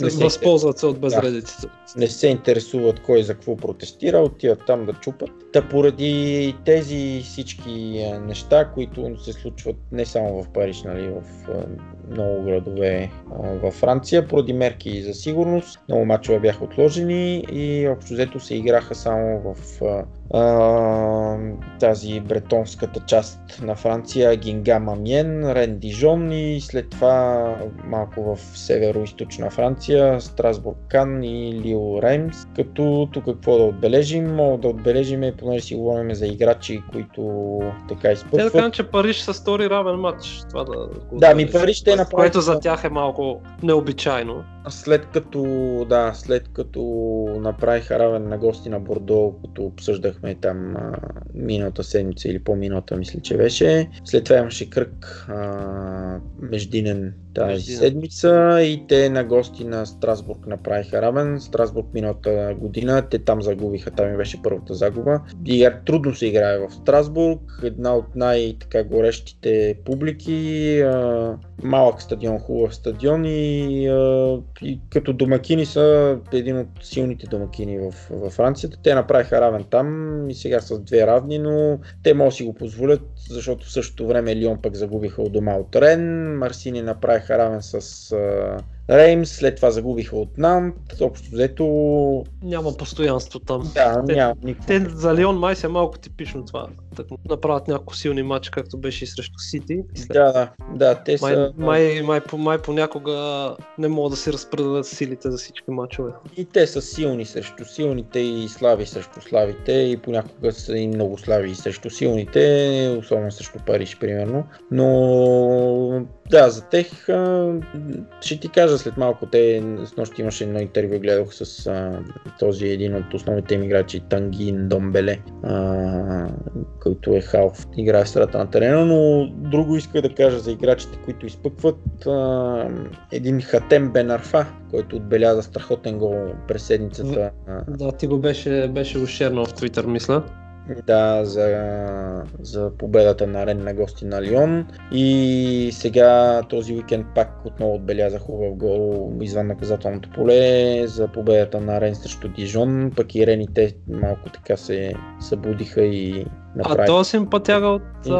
не се възползват се от безредиците. Да, не се интересуват кой за какво протестира, отиват там да чупат. Та поради тези всички неща, които се случват не само в Париж, нали, в много градове във Франция, поради мерки за сигурност, много мачове бяха отложени и общо взето се играха само в а, тази бретонската част на Франция, Гингама Миен, Рен Дижон и след това малко в северо-источна Франция, Страсбург Кан и Лил Реймс. Като тук какво да отбележим? Мога да отбележим, понеже си говорим за играчи, които така изпътват. Те да кажем, че Париж са стори равен матч. Това да, да ми Париж ще направи. Което за тях е малко необичайно след като, да, след като направиха равен на гости на Бордо, като обсъждахме там а, миналата седмица или по-миналата, мисля, че беше. След това имаше кръг а, междинен тази междинен. седмица и те на гости на Страсбург направиха равен. Страсбург миналата година, те там загубиха, там и беше първата загуба. И трудно се играе в Страсбург, една от най-горещите публики, а, малък стадион, хубав стадион и а, и като домакини са един от силните домакини в, в Франция. Те направиха равен там и сега с две равни, но те могат да си го позволят, защото в същото време Лион пък загубиха от дома от Рен, Марсини направиха равен с Реймс, след това загубиха от Нант, общо взето... Няма постоянство там. Да, те, няма никакво. Те за Лион май се е малко типично това. Да направят няколко силни матчи, както беше и срещу Сити. Да, да, да, те май, са... Май, май, май, май понякога не могат да се разпределят силите за всички матчове. И те са силни срещу силните и слави срещу славите и понякога са и много слави и срещу силните, особено срещу Париж, примерно. Но да, за тех ще ти кажа след малко. Те с нощи имаше едно интервю, гледах с а, този един от основните им играчи, Тангин Домбеле, а, който е халф, играе в страта на терена, но друго иска да кажа за играчите, които изпъкват. А, един Хатем Бенарфа, който отбеляза страхотен гол през седмицата. Да, ти го беше, беше ушернал в Твитър, мисля. Да, за, за победата на Рен на гости на Лион. И сега този уикенд пак отново отбеляза хубав гол извън наказателното поле за победата на Рен срещу Дижон. Пък и Рените малко така се събудиха и направи. А то си пътяга от, и... а,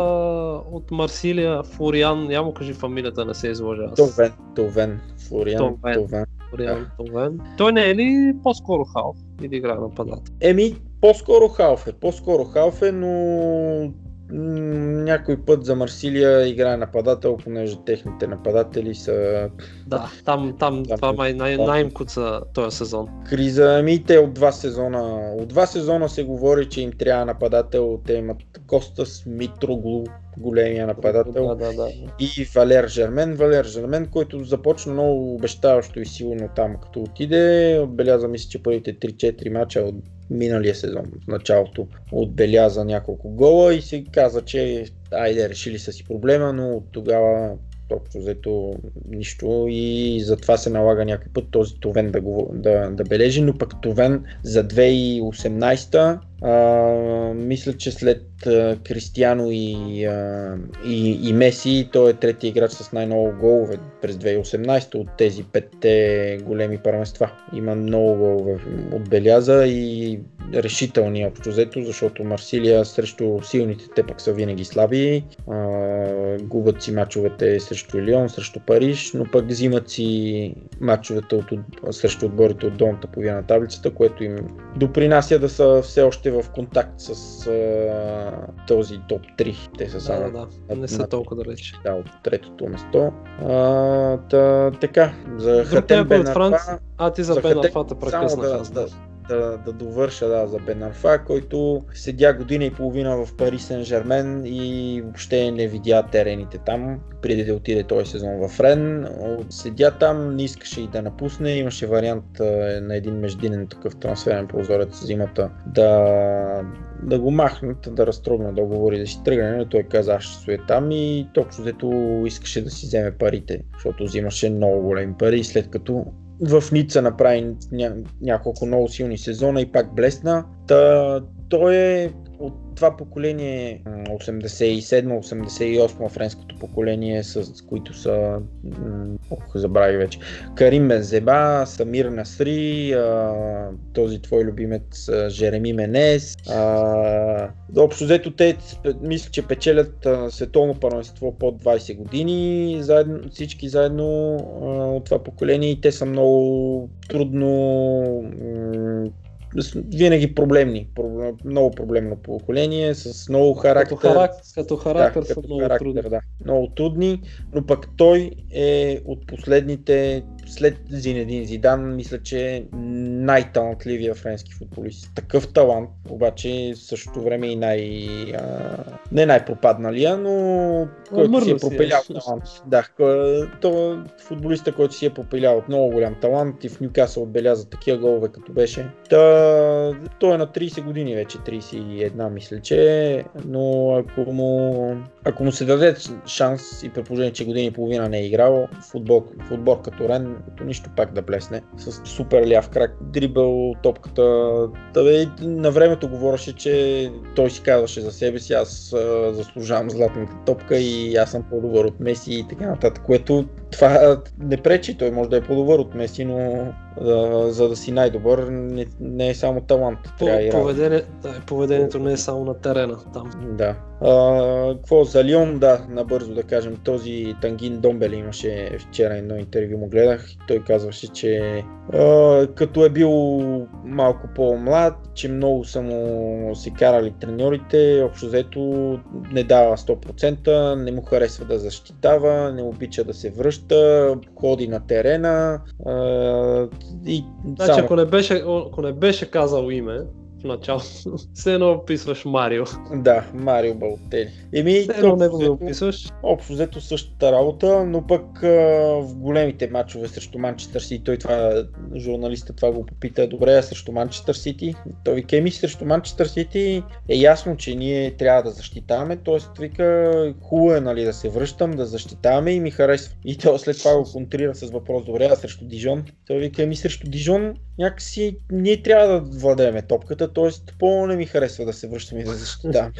от Марсилия, Фуриан, я му кажи фамилията, не се изложа. Товен, Товен, Фуриан, Товен. Товен. Товен. Той не е ли по-скоро халф или играе нападател? Еми, по-скоро халф е, по-скоро халф е, но някой път за Марсилия играе нападател, понеже техните нападатели са... Да, там, там, там това май най- най за този сезон. Криза, ами те от два сезона, от два сезона се говори, че им трябва нападател, те имат Костас Митроглу, големия нападател. Да, да, да. И Валер Жермен. Валер Жермен, който започна много обещаващо и силно там, като отиде. Отбеляза, мисля, че първите 3-4 мача от миналия сезон, в началото, отбеляза няколко гола и се каза, че айде, решили са си проблема, но от тогава общо взето нищо и затова се налага някой път този Товен да, го, да, да бележи, но пък Товен за 2018 мисля, че след а, Кристиано и, а, и, и Меси, той е третия играч с най-много голове през 2018 от тези петте големи първенства. Има много голове отбеляза и решителни общо взето, защото Марсилия срещу силните те пък са винаги слаби. А, губят си мачовете срещу Лион, срещу Париж, но пък взимат си мачовете от, срещу отборите от долната половина на таблицата, което им допринася да са все още в контакт с а, този топ 3. Те са само да, да. Не са толкова далеч. да, от третото место. А, та, така, за Друг Хатем някой от Бен Франция? А, ти за За Бен Хатем Арфа те само прекъснах. да, да, да, да довърша да, за Бен Арфа, който седя година и половина в Пари Сен Жермен и въобще не видя терените там, преди да отиде този сезон в Рен. Седя там, не искаше и да напусне, имаше вариант на един междинен такъв трансферен прозорец зимата да, да го махнат, да разтрогна договори, да си тръгне, но той каза, аз ще стоя там и точно взето искаше да си вземе парите, защото взимаше много големи пари, след като в Ница направи ня- няколко много силни сезона и пак блесна. Та, той е от това поколение, м, 87-88 френското поколение, с които са, ох, забравих вече, Карим Бензеба, Самир Насри, този твой любимец Жереми Менес. Общо взето те мисля, че печелят световно първенство под 20 години, заедно, всички заедно от това поколение и те са много трудно винаги проблемни, Про- много проблемно поколение, с много характер. Като, характер, като характер да, са като много характер, трудни. Да, много трудни, но пък той е от последните, след Зинедин Зидан, мисля, че е най-талантливия френски футболист. Такъв талант, обаче в същото време и най... А, не най-пропадналия, но който си е си е. пропилял талант. Да, то футболиста, който си е пропилял от много голям талант и в Нюкасъл отбеляза такива голове като беше. Та, той е на 30 години вече, 31 мисля, че е, но ако му, ако му се даде шанс и при положение, че години и половина не е играл, футбол, футбол като Рен, то нищо пак да блесне. С супер ляв крак, дрибъл, топката. Да бе, на времето говореше, че той си казваше за себе си, аз заслужавам златната топка и аз съм по-добър от Меси и така нататък, което това не пречи, той може да е по-добър от Меси, но а, за да си най-добър не, не е само талант. По, и поведение, да, поведението не е само на терена там. Да. А, какво за Лион, да, набързо да кажем, този Тангин Домбели имаше вчера едно интервю, му гледах и той казваше, че а, като е бил малко по-млад, че много са му се карали треньорите, общо взето не дава 100%, не му харесва да защитава, не обича да се връща, ходи на терена а, и Значи, само. ако не, беше, ако не беше казал име в началото, все едно описваш Марио. да, Марио Балтели. Еми, Все едно да взето- описваш. Общо взето същата работа, но пък а, в големите матчове срещу Манчестър Сити, той това, журналиста това го попита, добре, а срещу Манчестър Сити, той вика, еми срещу Манчестър Сити е ясно, че ние трябва да защитаваме, т.е. вика, хубаво е нали, да се връщам, да защитаваме и ми харесва. И той след това го контрира с въпрос, добре, а срещу Дижон? Той вика, еми срещу Дижон някакси ние трябва да владееме топката, т.е. по не ми харесва да се връщаме и да защитаваме.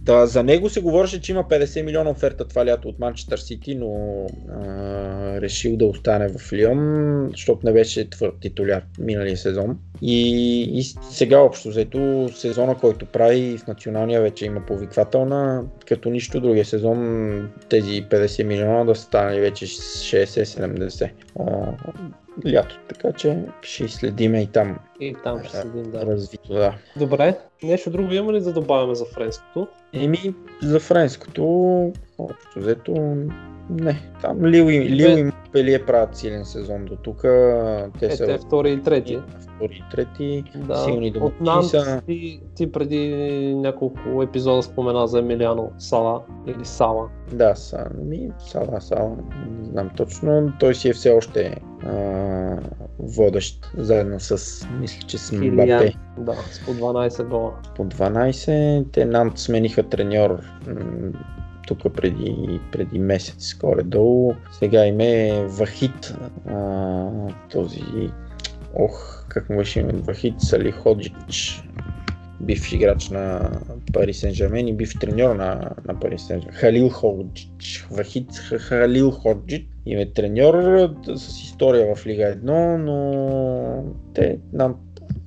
Да, за него се говореше, че има 50 милиона оферта това лято от Манчестър Сити, но а, решил да остане в Лион, защото не беше твърд титуляр миналия сезон. И, и сега общо взето сезона, който прави в националния вече има повиквателна, като нищо другия сезон тези 50 милиона да стане вече 60-70 а, лято. Така че ще следиме и там И там ще седим, да. развито. Да. Добре, нещо друго има ли да добавяме за френското? Еми, за френското, общо взето, не. Там Лил и, Лил и Пелие правят силен сезон до тук. Те Е, са те втори и трети. втори и трети. Да, силни от Нант са. ти, ти преди няколко епизода спомена за Емилиано Сала или Сала. Да, са, ми, сала, сала, не знам точно. Той си е все още а, водещ, заедно с, мисля, че с. Мбапе. Да, с по 12 гола. По 12. Те Нант смениха треньор тук преди, преди месец горе-долу. Сега им е Вахит, а, този, ох, как му беше име, Вахит Сали Ходжич, бивш играч на Пари Сен Жермен и бив треньор на, на Пари Сен Жермен. Халил Ходжич, Вахит Халил Ходжич им е треньор с история в Лига 1, но те нам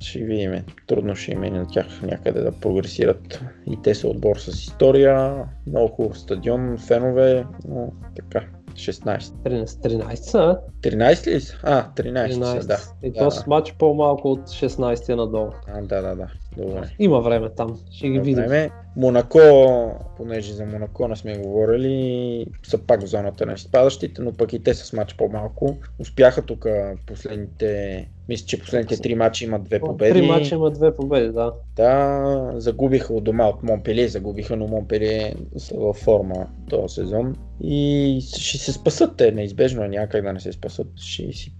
ще видим. Трудно ще им е на тях някъде да прогресират. И те са отбор с история, много хубав стадион, фенове, но така. 16. 13, 13 са, 13 ли са? А, 13, 13. са, да. И да, то с матч по-малко от 16 надолу. а, да, да, да. Добре. Има време там, ще ги видим. Време. Монако, понеже за Монако не сме говорили, са пак в зоната на изпадащите, но пък и те с матч по-малко. Успяха тук последните, мисля, че последните три мача имат две победи. Три мача има две победи, да. Да, загубиха от дома от Монпелие, загубиха, но Монпелие са във форма този сезон. И ще се спасат те, неизбежно е някак да не се спасат. Ще си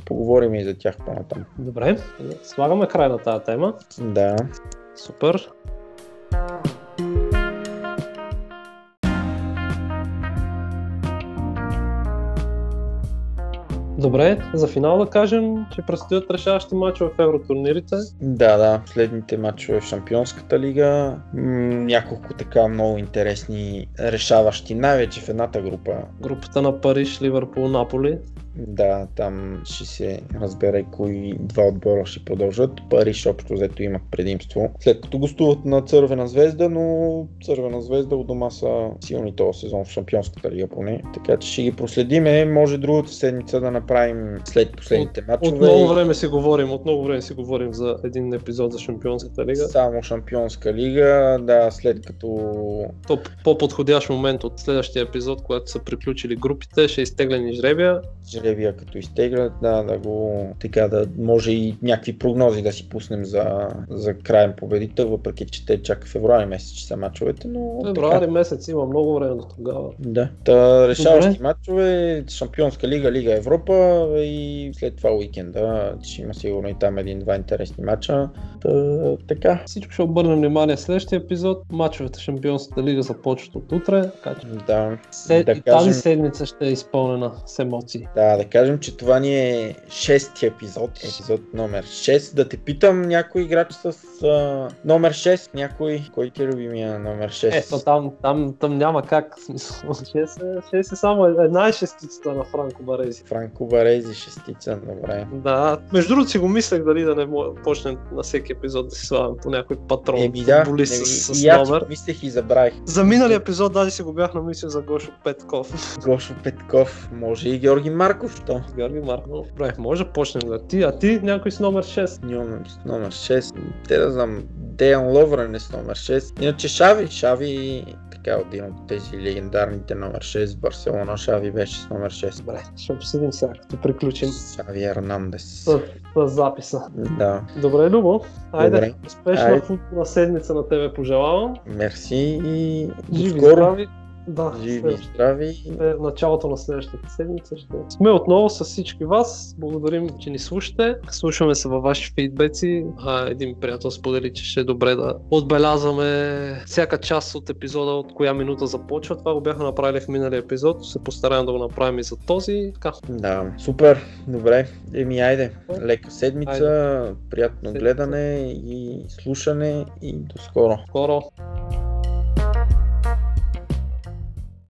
поговорим и за тях по-натам. Добре, слагаме край на тази тема. Да. Супер. Добре, за финал да кажем, че предстоят решаващи мачове в евротурнирите. Да, да, следните матчове в Шампионската лига. Няколко така много интересни решаващи, най-вече в едната група. Групата на Париж, Ливърпул, Наполи. Да, там ще се разбере кои два отбора ще продължат. Париж общо взето имат предимство. След като гостуват на Цървена звезда, но Цървена звезда от дома са силни този сезон в Шампионската лига поне. Така че ще ги проследиме. Може другата седмица да направим след последните матчове. От много време си говорим, от много време си говорим за един епизод за Шампионската лига. Само Шампионска лига, да, след като То по-подходящ момент от следващия епизод, когато са приключили групите, ще изтеглени жребия. Жребия като изтеглят, да, да го така да може и някакви прогнози да си пуснем за, за крайен победител, въпреки че те чак февруари месец че са мачовете, но Февруари така, месец има много време до тогава. да. Та, решаващи Добре. матчове, Шампионска лига, Лига Европа и след това уикенда ще има сигурно и там един-два интересни матча. Та, така. Всичко ще обърнем внимание в следващия епизод. Мачовете в Шампионската лига започват от утре, така че Да, се... да и кажем- тази седмица ще е изпълнена с емоции. Да, да кажем, че това ни е шести епизод, епизод номер 6. Да те питам някой играч с а, номер 6, някой, кой ти е любимия номер 6? Ето там, там, там няма как. смисъл, Ще се, ще се само една е шестицата на Франко Барези. Франко Барези, шестица, добре. Да, между другото си го мислех дали да не почнем на всеки епизод да си слагам по някой патрон, Еми да, футболист еми, с, с и аз номер. мислех и забравих. За миналия епизод даже си го бях намислил за Гошо Петков. Гошо Петков, може и Георги Марков, то. Георги Марков. Добре, може да почнем да ти, а ти някой с номер 6. Нямам с номер 6. Те да знам, Деян Ловрен е с номер 6. Иначе Шави, Шави така един от тези легендарните номер 6 в Барселона. Шави беше с номер 6. Добре, ще обсъдим сега, като приключим Шави Ернандес. с, с записа. Да, Добре, Любо, айде, Добре. успешна Айде. футболна седмица на тебе пожелавам. мерси и Живи, здрави. Да, Живи и здрави. е началото на следващата седмица ще сме отново с всички вас. Благодарим, че ни слушате. Слушаме се във ваши фидбеци. А, един приятел сподели, че ще е добре да отбелязваме всяка част от епизода, от коя минута започва. Това го бяха направили в миналия епизод. Ще се постараем да го направим и за този. Така, Да, супер, добре. Еми, айде, лека седмица, приятно Седмица. гледане и слушане и до скоро. скоро.